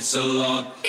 It's a lot.